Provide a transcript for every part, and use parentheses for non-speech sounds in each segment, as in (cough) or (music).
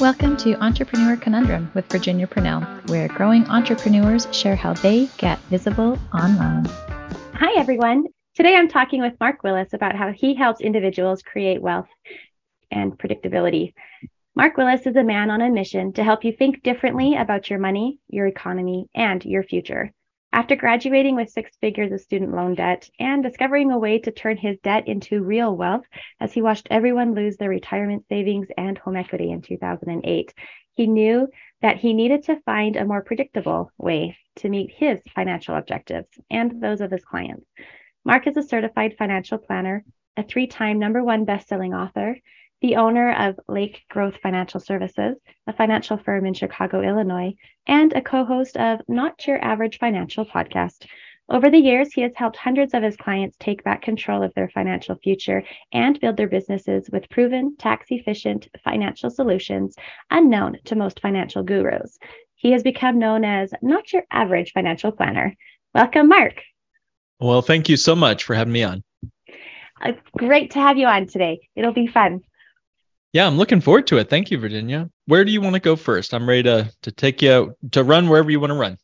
Welcome to Entrepreneur Conundrum with Virginia Purnell, where growing entrepreneurs share how they get visible online. Hi, everyone. Today I'm talking with Mark Willis about how he helps individuals create wealth and predictability. Mark Willis is a man on a mission to help you think differently about your money, your economy, and your future. After graduating with six figures of student loan debt and discovering a way to turn his debt into real wealth as he watched everyone lose their retirement savings and home equity in 2008, he knew that he needed to find a more predictable way to meet his financial objectives and those of his clients. Mark is a certified financial planner, a three time number one best-selling author, the owner of Lake Growth Financial Services, a financial firm in Chicago, Illinois, and a co host of Not Your Average Financial podcast. Over the years, he has helped hundreds of his clients take back control of their financial future and build their businesses with proven, tax efficient financial solutions unknown to most financial gurus. He has become known as Not Your Average Financial Planner. Welcome, Mark. Well, thank you so much for having me on. It's great to have you on today. It'll be fun. Yeah, I'm looking forward to it. Thank you, Virginia. Where do you want to go first? I'm ready to to take you out, to run wherever you want to run.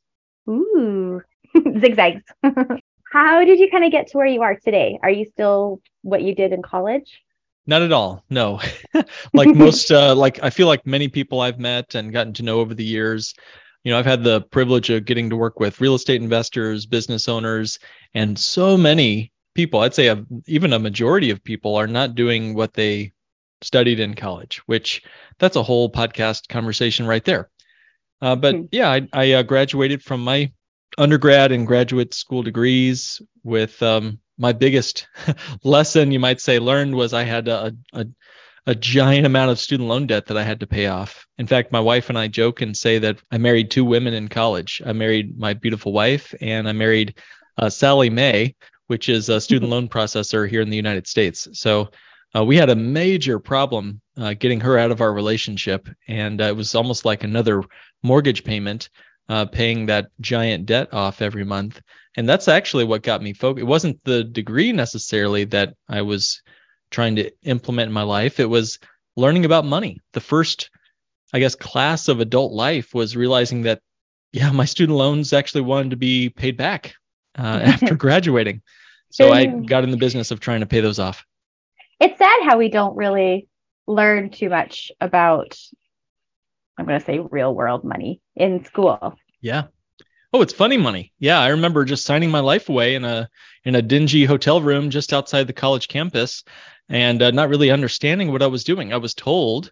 Ooh, (laughs) zigzags. (laughs) How did you kind of get to where you are today? Are you still what you did in college? Not at all. No. (laughs) like most uh like I feel like many people I've met and gotten to know over the years, you know, I've had the privilege of getting to work with real estate investors, business owners, and so many people, I'd say a, even a majority of people are not doing what they studied in college, which that's a whole podcast conversation right there. Uh, but mm-hmm. yeah, I, I uh, graduated from my undergrad and graduate school degrees with um, my biggest (laughs) lesson, you might say, learned was I had a, a, a giant amount of student loan debt that I had to pay off. In fact, my wife and I joke and say that I married two women in college. I married my beautiful wife, and I married uh, Sallie Mae, which is a student (laughs) loan processor here in the United States. So uh, we had a major problem uh, getting her out of our relationship, and uh, it was almost like another mortgage payment, uh, paying that giant debt off every month. And that's actually what got me focused. It wasn't the degree necessarily that I was trying to implement in my life. It was learning about money. The first, I guess, class of adult life was realizing that, yeah, my student loans actually wanted to be paid back uh, (laughs) after graduating. So I got in the business of trying to pay those off it's sad how we don't really learn too much about I'm going to say real world money in school. Yeah. Oh, it's funny money. Yeah, I remember just signing my life away in a in a dingy hotel room just outside the college campus and uh, not really understanding what I was doing. I was told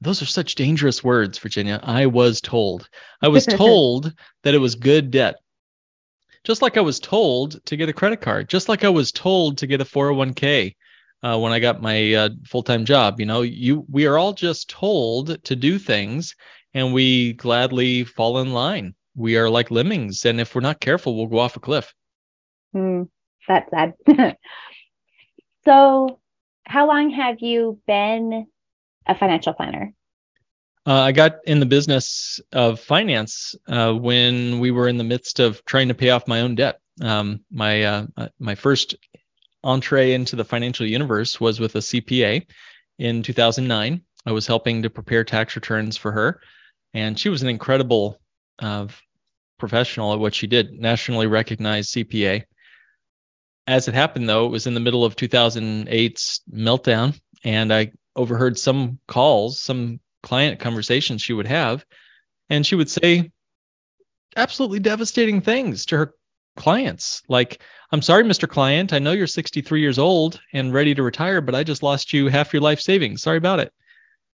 those are such dangerous words, Virginia. I was told. I was (laughs) told that it was good debt. Just like I was told to get a credit card, just like I was told to get a 401k, uh, when I got my uh, full time job. You know, you we are all just told to do things, and we gladly fall in line. We are like lemmings, and if we're not careful, we'll go off a cliff. Mm, that's sad. (laughs) so, how long have you been a financial planner? Uh, I got in the business of finance uh, when we were in the midst of trying to pay off my own debt. Um, my uh, uh my first entree into the financial universe was with a CPA in 2009. I was helping to prepare tax returns for her, and she was an incredible uh, professional at what she did, nationally recognized CPA. As it happened, though, it was in the middle of 2008's meltdown, and I overheard some calls, some client conversations she would have, and she would say absolutely devastating things to her clients. Like, I'm sorry, Mr. Client, I know you're 63 years old and ready to retire, but I just lost you half your life savings. Sorry about it.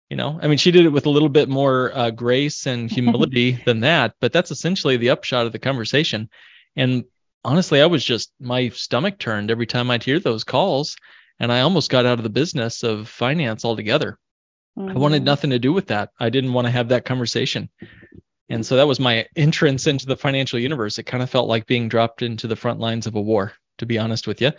You know, I mean, she did it with a little bit more uh, grace and (laughs) humility than that, but that's essentially the upshot of the conversation. And honestly, I was just my stomach turned every time I'd hear those calls, and I almost got out of the business of finance altogether. Mm-hmm. I wanted mm. nothing to do with that. I didn't want to have that conversation. And so that was my entrance into the financial universe. It kind of felt like being dropped into the front lines of a war, to be honest with you.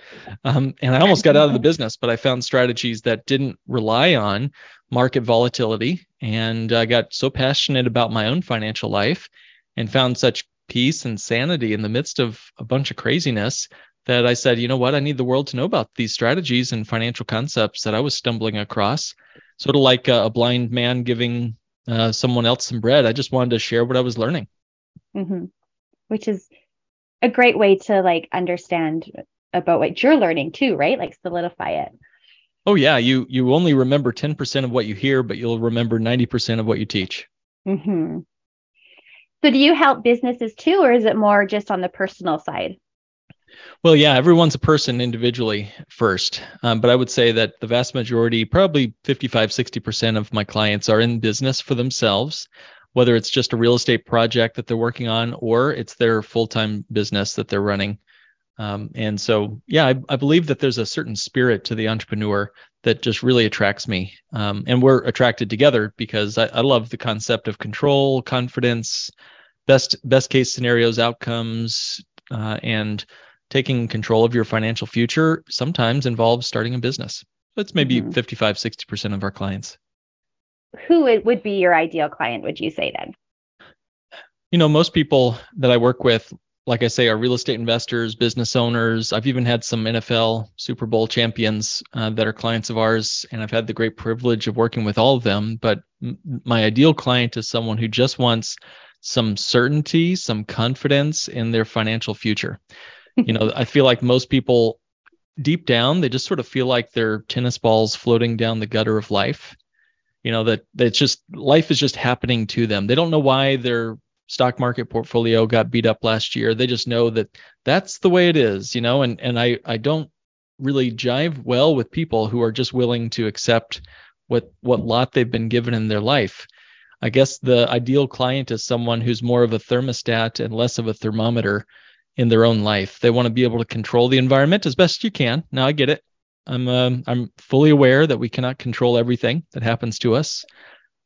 Um, and I almost got out of the business, but I found strategies that didn't rely on market volatility. And I got so passionate about my own financial life and found such peace and sanity in the midst of a bunch of craziness that I said, you know what? I need the world to know about these strategies and financial concepts that I was stumbling across. Sort of like a, a blind man giving uh, someone else some bread. I just wanted to share what I was learning. Mm-hmm. Which is a great way to like understand about what you're learning too, right? Like solidify it. Oh yeah, you you only remember 10% of what you hear, but you'll remember 90% of what you teach. Mm-hmm. So do you help businesses too, or is it more just on the personal side? Well, yeah, everyone's a person individually first. Um, but I would say that the vast majority, probably 55, 60% of my clients are in business for themselves, whether it's just a real estate project that they're working on or it's their full time business that they're running. Um, and so, yeah, I, I, believe that there's a certain spirit to the entrepreneur that just really attracts me. Um, and we're attracted together because I, I love the concept of control, confidence, best best case scenarios, outcomes, uh, and taking control of your financial future sometimes involves starting a business. That's maybe mm-hmm. 55, 60% of our clients. Who would be your ideal client, would you say then? You know, most people that I work with like I say, are real estate investors, business owners. I've even had some NFL Super Bowl champions uh, that are clients of ours, and I've had the great privilege of working with all of them. But m- my ideal client is someone who just wants some certainty, some confidence in their financial future. You know, I feel like most people deep down, they just sort of feel like they're tennis balls floating down the gutter of life. You know, that it's just life is just happening to them. They don't know why they're stock market portfolio got beat up last year. They just know that that's the way it is, you know, and and I I don't really jive well with people who are just willing to accept what what lot they've been given in their life. I guess the ideal client is someone who's more of a thermostat and less of a thermometer in their own life. They want to be able to control the environment as best you can. Now I get it. I'm um, I'm fully aware that we cannot control everything that happens to us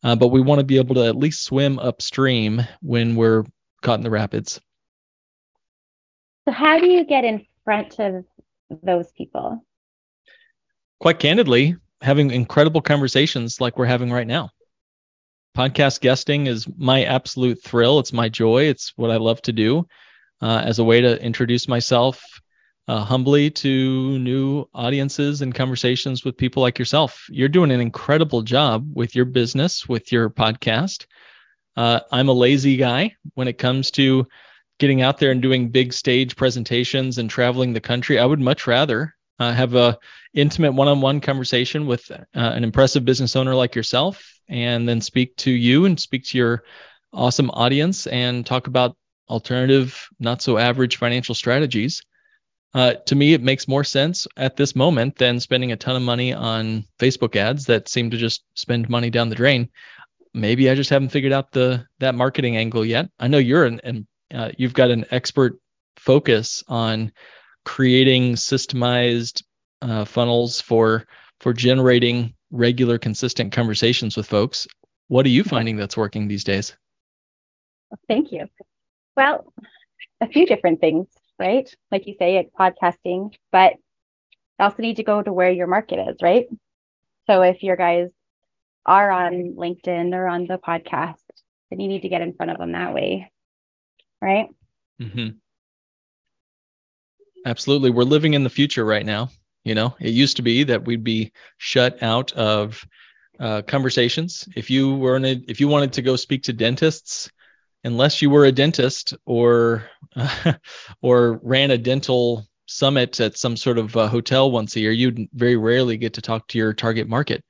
uh, but we want to be able to at least swim upstream when we're caught in the rapids. So, how do you get in front of those people? Quite candidly, having incredible conversations like we're having right now. Podcast guesting is my absolute thrill. It's my joy. It's what I love to do uh, as a way to introduce myself uh, humbly to new audiences and conversations with people like yourself. You're doing an incredible job with your business, with your podcast. Uh, I'm a lazy guy when it comes to getting out there and doing big stage presentations and traveling the country. I would much rather uh, have a intimate one-on-one conversation with uh, an impressive business owner like yourself, and then speak to you and speak to your awesome audience and talk about alternative, not so average financial strategies uh, to me, it makes more sense at this moment than spending a ton of money on Facebook ads that seem to just spend money down the drain. Maybe I just haven't figured out the that marketing angle yet. I know you're an, an uh, you've got an expert focus on creating systemized uh, funnels for for generating regular, consistent conversations with folks. What are you finding that's working these days? Thank you. Well, a few different things right? Like you say, it's podcasting, but you also need to go to where your market is, right? So if your guys are on LinkedIn or on the podcast, then you need to get in front of them that way, right? Mm-hmm. Absolutely. We're living in the future right now. You know, it used to be that we'd be shut out of uh, conversations. If you were in a, if you wanted to go speak to dentists, unless you were a dentist or uh, (laughs) or ran a dental summit at some sort of uh, hotel once a year, you'd very rarely get to talk to your target market.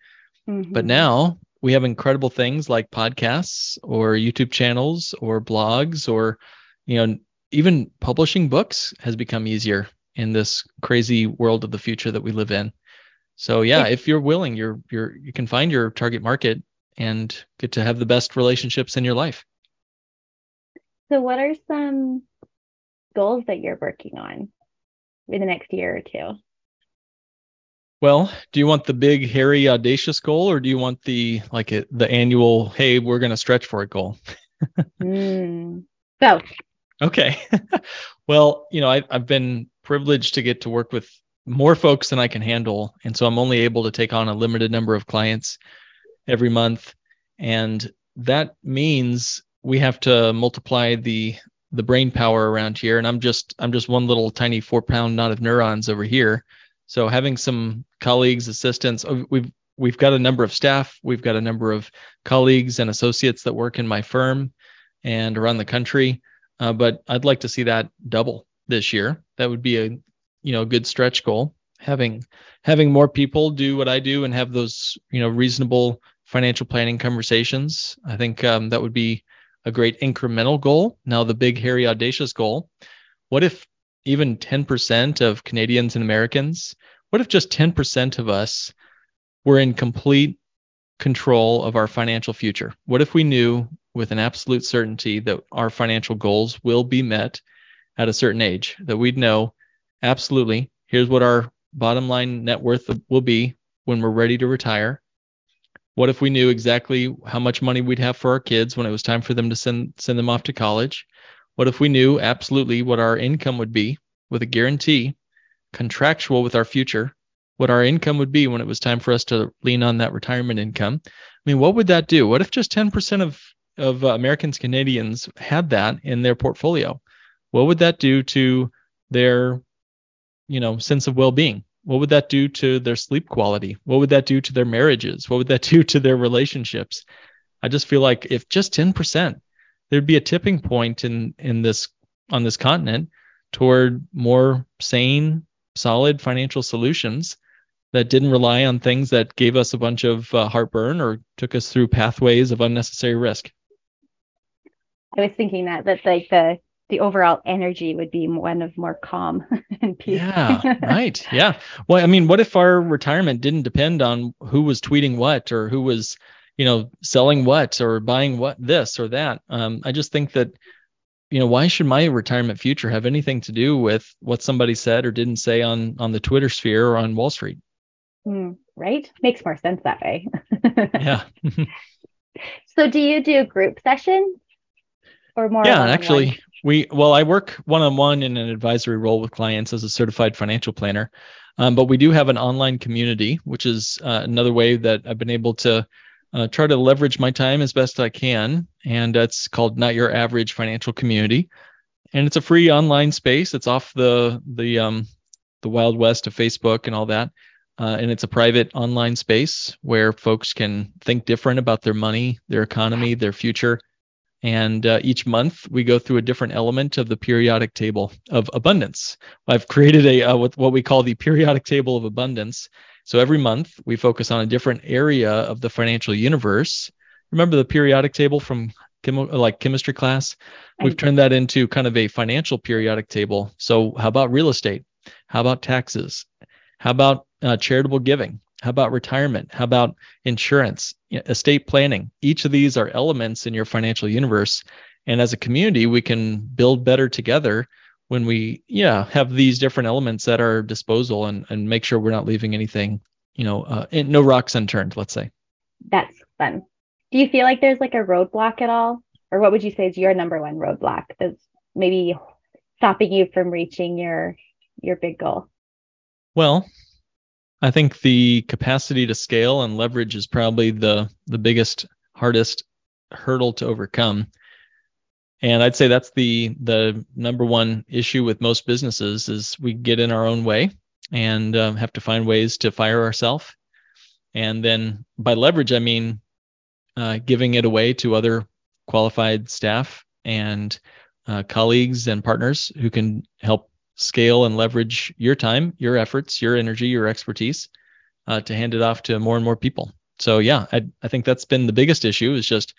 Mm-hmm. But now we have incredible things like podcasts or YouTube channels or blogs or you know even publishing books has become easier in this crazy world of the future that we live in. So yeah, if you're willing, you're you're you can find your target market and get to have the best relationships in your life. So, what are some goals that you're working on in the next year or two? Well, do you want the big, hairy, audacious goal, or do you want the like a, the annual, hey, we're going to stretch for it goal? (laughs) mm, both. Okay. (laughs) well, you know, I, I've been privileged to get to work with more folks than I can handle, and so I'm only able to take on a limited number of clients every month, and that means we have to multiply the the brain power around here and i'm just i'm just one little tiny four pound knot of neurons over here so having some colleagues assistants oh, we've we've got a number of staff, we've got a number of colleagues and associates that work in my firm and around the country. Uh, but I'd like to see that double this year. That would be a you know good stretch goal. Having having more people do what I do and have those you know reasonable financial planning conversations. I think um, that would be a great incremental goal. Now the big hairy audacious goal. What if even 10% of Canadians and Americans? What if just 10% of us were in complete control of our financial future? What if we knew with an absolute certainty that our financial goals will be met at a certain age? That we'd know absolutely here's what our bottom line net worth will be when we're ready to retire. What if we knew exactly how much money we'd have for our kids when it was time for them to send send them off to college? What if we knew absolutely what our income would be with a guarantee, contractual with our future, what our income would be when it was time for us to lean on that retirement income. I mean, what would that do? What if just 10% of of uh, Americans Canadians had that in their portfolio? What would that do to their you know sense of well-being? What would that do to their sleep quality? What would that do to their marriages? What would that do to their relationships? I just feel like if just 10%, there'd be a tipping point in in this on this continent toward more sane, solid financial solutions that didn't rely on things that gave us a bunch of uh, heartburn or took us through pathways of unnecessary risk. I was thinking that that like the the overall energy would be one of more calm (laughs) and peace. Yeah, (laughs) right. Yeah. Well, I mean, what if our retirement didn't depend on who was tweeting what or who was, you know, selling what or buying what this or that? Um, I just think that, you know, why should my retirement future have anything to do with what somebody said or didn't say on on the Twitter sphere or on Wall Street? Mm, right? Makes more sense that way. (laughs) yeah. so do you do group sessions or more? Yeah, actually we well, I work one-on-one in an advisory role with clients as a certified financial planner. Um, but we do have an online community, which is uh, another way that I've been able to uh, try to leverage my time as best I can. And that's called Not Your Average Financial Community. And it's a free online space. It's off the the um, the wild west of Facebook and all that. Uh, and it's a private online space where folks can think different about their money, their economy, their future. And uh, each month we go through a different element of the periodic table of abundance. I've created a uh, what, what we call the periodic table of abundance. So every month we focus on a different area of the financial universe. Remember the periodic table from chem- like chemistry class? We've turned that into kind of a financial periodic table. So how about real estate? How about taxes? How about uh, charitable giving? How about retirement? How about insurance, estate planning? Each of these are elements in your financial universe. And as a community, we can build better together when we, yeah, have these different elements at our disposal and, and make sure we're not leaving anything, you know, uh, no rocks unturned, let's say. That's fun. Do you feel like there's like a roadblock at all? Or what would you say is your number one roadblock that's maybe stopping you from reaching your your big goal? Well, I think the capacity to scale and leverage is probably the the biggest, hardest hurdle to overcome. And I'd say that's the the number one issue with most businesses is we get in our own way and um, have to find ways to fire ourselves. And then by leverage, I mean uh, giving it away to other qualified staff and uh, colleagues and partners who can help scale and leverage your time, your efforts, your energy, your expertise uh, to hand it off to more and more people. So yeah, I, I think that's been the biggest issue is just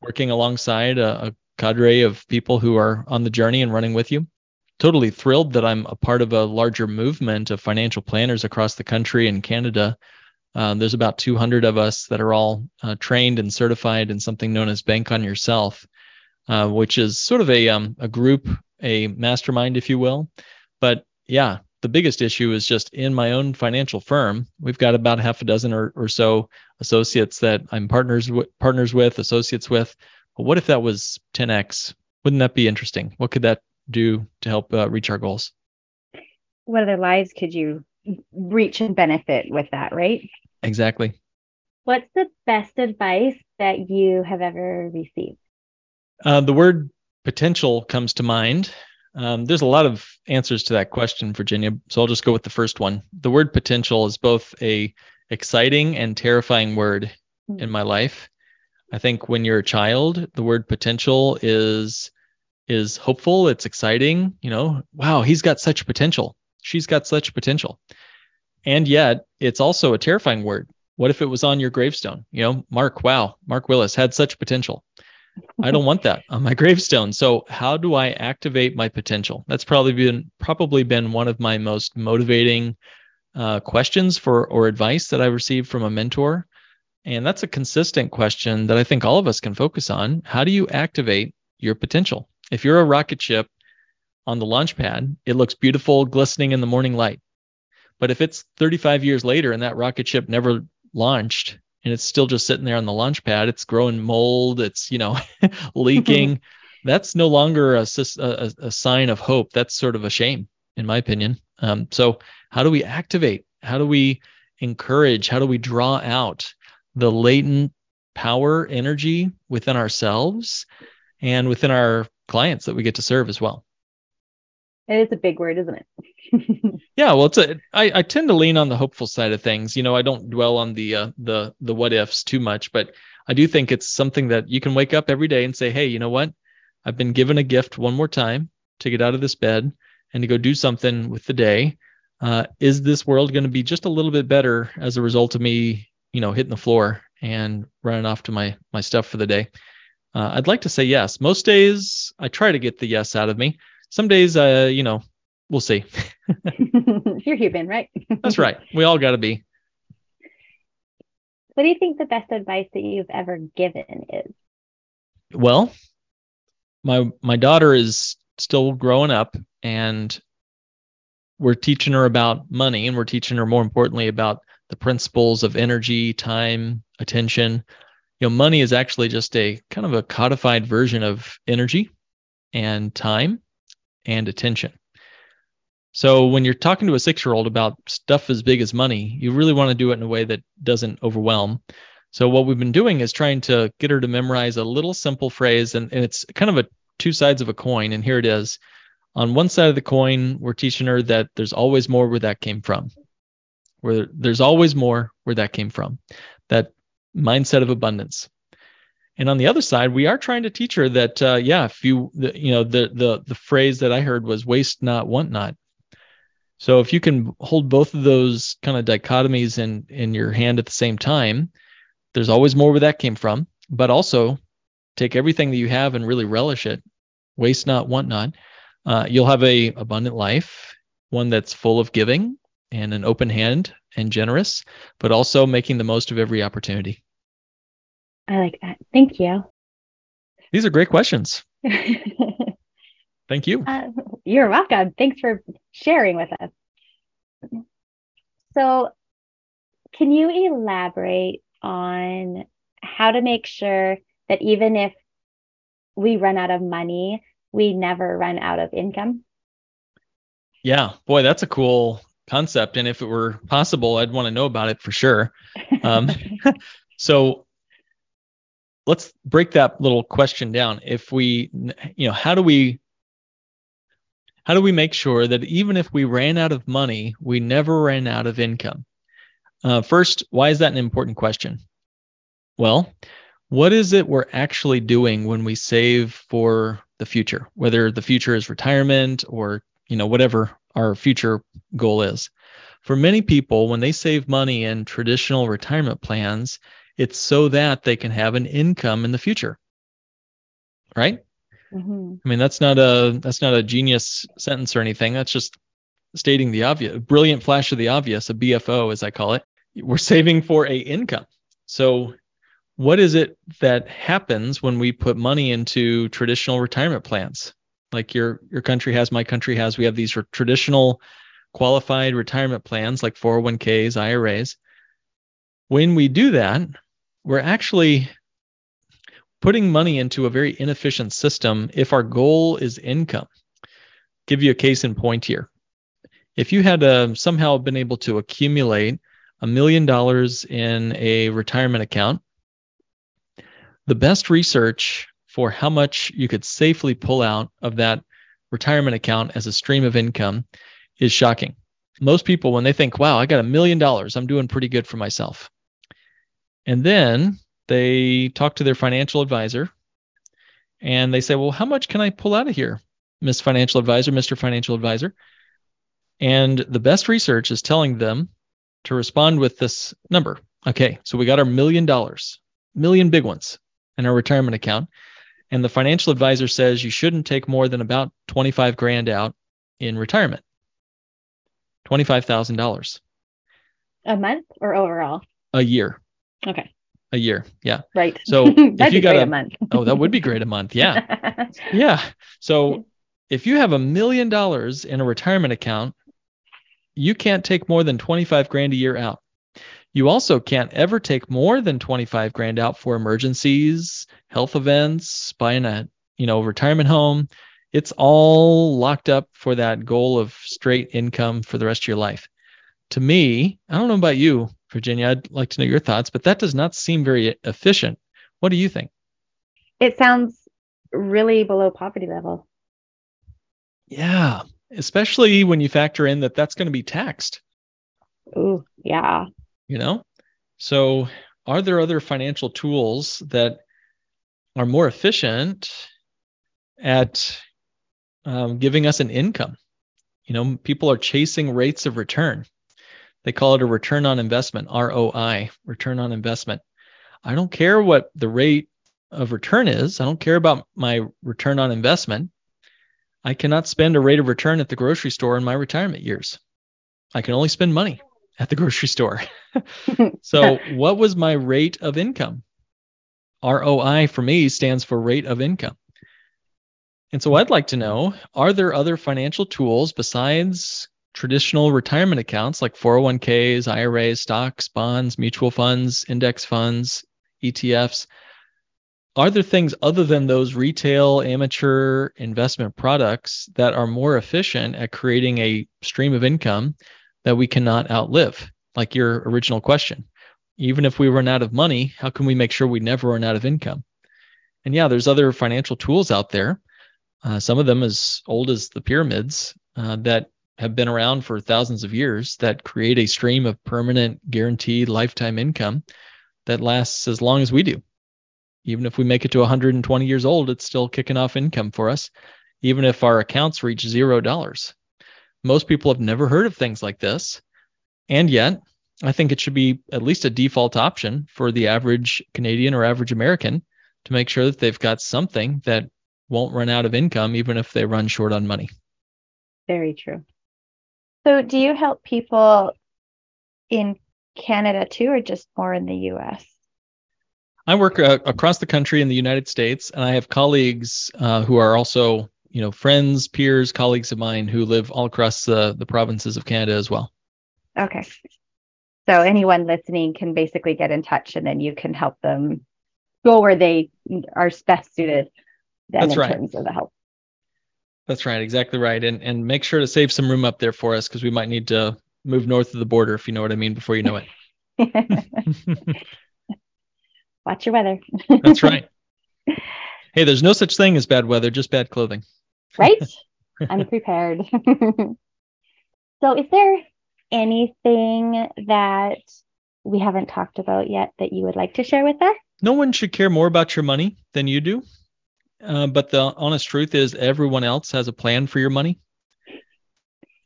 working alongside a, a cadre of people who are on the journey and running with you. Totally thrilled that I'm a part of a larger movement of financial planners across the country and Canada. Um, there's about 200 of us that are all uh, trained and certified in something known as Bank on Yourself, uh, which is sort of a um, a group, a mastermind, if you will, but yeah, the biggest issue is just in my own financial firm. We've got about half a dozen or, or so associates that I'm partners w- partners with, associates with. But what if that was 10x? Wouldn't that be interesting? What could that do to help uh, reach our goals? What other lives could you reach and benefit with that, right? Exactly. What's the best advice that you have ever received? Uh, the word potential comes to mind. Um, there's a lot of answers to that question, Virginia. So I'll just go with the first one. The word potential is both a exciting and terrifying word hmm. in my life. I think when you're a child, the word potential is is hopeful, it's exciting, you know, wow, he's got such potential. She's got such potential. And yet, it's also a terrifying word. What if it was on your gravestone? You know, Mark, wow, Mark Willis had such potential. I don't want that on my (laughs) gravestone. So how do I activate my potential? That's probably been probably been one of my most motivating uh, questions for or advice that I received from a mentor. And that's a consistent question that I think all of us can focus on. How do you activate your potential? If you're a rocket ship on the launch pad, it looks beautiful, glistening in the morning light. But if it's 35 years later and that rocket ship never launched and it's still just sitting there on the launch pad, it's growing mold, it's, you know, (laughs) leaking, (laughs) that's no longer a, a, a, sign of hope. That's sort of a shame, in my opinion. Um, so, how do we activate? How do we encourage? How do we draw out the latent power, energy within ourselves and within our clients that we get to serve as well? It is a big word, isn't it? (laughs) yeah, well, it's a. I, I tend to lean on the hopeful side of things. You know, I don't dwell on the uh, the the what ifs too much, but I do think it's something that you can wake up every day and say, hey, you know what? I've been given a gift one more time to get out of this bed and to go do something with the day. Uh, is this world going to be just a little bit better as a result of me, you know, hitting the floor and running off to my my stuff for the day? Uh, I'd like to say yes. Most days I try to get the yes out of me some days, uh, you know, we'll see. (laughs) You're human, right? That's right. We all got to be. What do you think the best advice that you've ever given is? Well, my my daughter is still growing up and we're teaching her about money and we're teaching her more importantly about the principles of energy, time, attention. You know, money is actually just a kind of a codified version of energy and time and attention. So when you're talking to a six year old about stuff as big as money, you really want to do it in a way that doesn't overwhelm. So what we've been doing is trying to get her to memorize a little simple phrase, and, and it's kind of a two sides of a coin. And here it is. On one side of the coin, we're teaching her that there's always more where that came from. Where there's always more where that came from. That mindset of abundance. And on the other side, we are trying to teach her that, uh, yeah, if you, you know, the the the phrase that I heard was "waste not, want not." So if you can hold both of those kind of dichotomies in in your hand at the same time, there's always more where that came from. But also take everything that you have and really relish it. Waste not, want not. Uh, you'll have a abundant life, one that's full of giving and an open hand and generous, but also making the most of every opportunity. I like that. Thank you. These are great questions. (laughs) Thank you. Uh, you're welcome. Thanks for sharing with us. So, can you elaborate on how to make sure that even if we run out of money, we never run out of income? Yeah, boy, that's a cool concept. And if it were possible, I'd want to know about it for sure. Um, (laughs) so, let's break that little question down. If we, you know, how do we how do we make sure that even if we ran out of money, we never ran out of income? Uh, first, why is that an important question? Well, what is it we're actually doing when we save for the future, whether the future is retirement or you know whatever our future goal is? For many people, when they save money in traditional retirement plans, it's so that they can have an income in the future. Right? Mm-hmm. I mean, that's not a that's not a genius sentence or anything. That's just stating the obvious. Brilliant flash of the obvious, a BFO as I call it. We're saving for a income. So what is it that happens when we put money into traditional retirement plans? Like your your country has, my country has. We have these traditional qualified retirement plans like 401ks, IRAs. When we do that, we're actually putting money into a very inefficient system if our goal is income. Give you a case in point here. If you had uh, somehow been able to accumulate a million dollars in a retirement account, the best research for how much you could safely pull out of that retirement account as a stream of income is shocking. Most people, when they think, wow, I got a million dollars, I'm doing pretty good for myself. And then they talk to their financial advisor and they say, well, how much can I pull out of here, Miss Financial Advisor, Mr. Financial Advisor? And the best research is telling them to respond with this number. Okay, so we got our million dollars, million big ones in our retirement account. And the financial advisor says you shouldn't take more than about 25 grand out in retirement. $25,000. A month or overall? A year. Okay. A year. Yeah. Right. So (laughs) if you got a, a month. (laughs) oh, that would be great a month. Yeah. (laughs) yeah. So if you have a million dollars in a retirement account, you can't take more than 25 grand a year out. You also can't ever take more than 25 grand out for emergencies, health events, buying a, you know, retirement home. It's all locked up for that goal of straight income for the rest of your life. To me, I don't know about you, Virginia, I'd like to know your thoughts, but that does not seem very efficient. What do you think? It sounds really below poverty level. Yeah, especially when you factor in that that's going to be taxed. Ooh, yeah. You know? So, are there other financial tools that are more efficient at um, giving us an income? You know, people are chasing rates of return. They call it a return on investment, ROI, return on investment. I don't care what the rate of return is. I don't care about my return on investment. I cannot spend a rate of return at the grocery store in my retirement years. I can only spend money at the grocery store. (laughs) so, what was my rate of income? ROI for me stands for rate of income. And so, I'd like to know are there other financial tools besides traditional retirement accounts like 401ks, IRAs, stocks, bonds, mutual funds, index funds, ETFs? Are there things other than those retail amateur investment products that are more efficient at creating a stream of income that we cannot outlive? Like your original question. Even if we run out of money, how can we make sure we never run out of income? And yeah, there's other financial tools out there. Uh, some of them as old as the pyramids uh, that have been around for thousands of years that create a stream of permanent, guaranteed lifetime income that lasts as long as we do. Even if we make it to 120 years old, it's still kicking off income for us, even if our accounts reach zero dollars. Most people have never heard of things like this. And yet, I think it should be at least a default option for the average Canadian or average American to make sure that they've got something that won't run out of income, even if they run short on money. Very true. So, do you help people in Canada too, or just more in the US? I work uh, across the country in the United States, and I have colleagues uh, who are also, you know, friends, peers, colleagues of mine who live all across the, the provinces of Canada as well. Okay. So anyone listening can basically get in touch, and then you can help them go where they are best suited. Then That's in right. terms of the help. That's right, exactly right, and and make sure to save some room up there for us because we might need to move north of the border, if you know what I mean, before you know it. (laughs) Watch your weather. That's right. (laughs) Hey, there's no such thing as bad weather, just bad clothing. (laughs) right? I'm prepared. so, is there anything that we haven't talked about yet that you would like to share with us? No one should care more about your money than you do. Uh, but the honest truth is, everyone else has a plan for your money. Like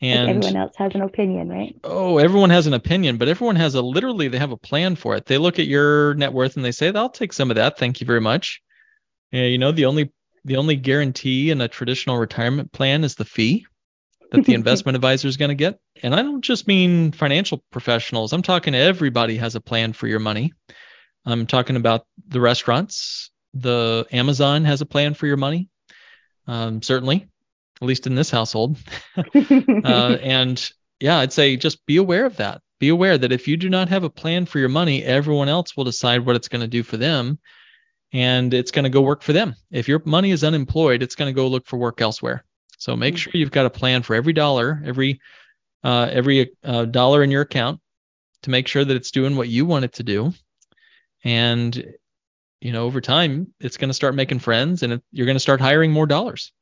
And everyone else has an opinion, right? oh, everyone has an opinion, but everyone has a literally they have a plan for it. They look at your net worth and they say, "I'll take some of that, thank you very much." Yeah, you know, the only the only guarantee in a traditional retirement plan is the fee that the (laughs) investment advisor is going to get. And I don't just mean financial professionals. I'm talking everybody has a plan for your money. I'm talking about the restaurants. The Amazon has a plan for your money. Um, certainly, at least in this household. (laughs) uh, and yeah, I'd say just be aware of that. Be aware that if you do not have a plan for your money, everyone else will decide what it's going to do for them, and it's going to go work for them. If your money is unemployed, it's going to go look for work elsewhere. So make Mm. sure you've got a plan for every dollar, every uh, every uh, dollar in your account to make sure that it's doing what you want it to do. And you know, over time, it's going to start making friends, and it, you're going to start hiring more dollars.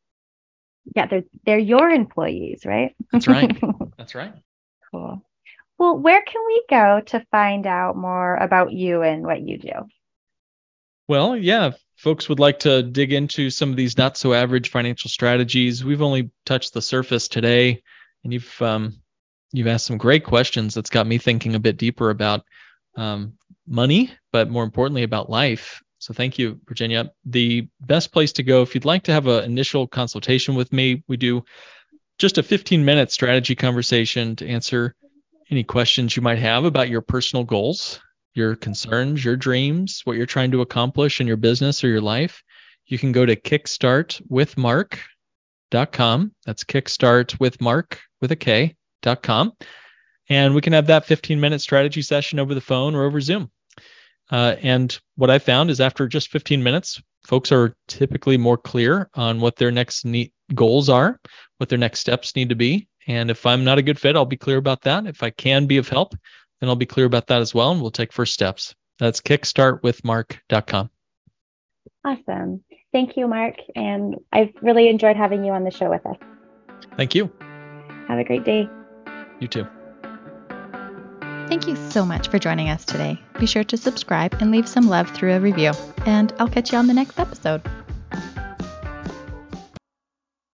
yeah, they're they're your employees, right? That's right. (laughs) That's right. Cool. Well, where can we go to find out more about you and what you do? Well, yeah, folks would like to dig into some of these not so average financial strategies, we've only touched the surface today, and you've um, you've asked some great questions that's got me thinking a bit deeper about um, money, but more importantly about life. So thank you, Virginia. The best place to go if you'd like to have an initial consultation with me, we do just a 15 minute strategy conversation to answer any questions you might have about your personal goals, your concerns, your dreams, what you're trying to accomplish in your business or your life. You can go to kickstartwithmark.com. That's kickstartwithmark with a K.com. And we can have that 15 minute strategy session over the phone or over Zoom. Uh, and what I found is after just 15 minutes, folks are typically more clear on what their next goals are, what their next steps need to be. And if I'm not a good fit, I'll be clear about that. If I can be of help, then I'll be clear about that as well. And we'll take first steps. That's kickstartwithmark.com. Awesome. Thank you, Mark. And I've really enjoyed having you on the show with us. Thank you. Have a great day. You too. Thank you so much for joining us today. Be sure to subscribe and leave some love through a review. And I'll catch you on the next episode.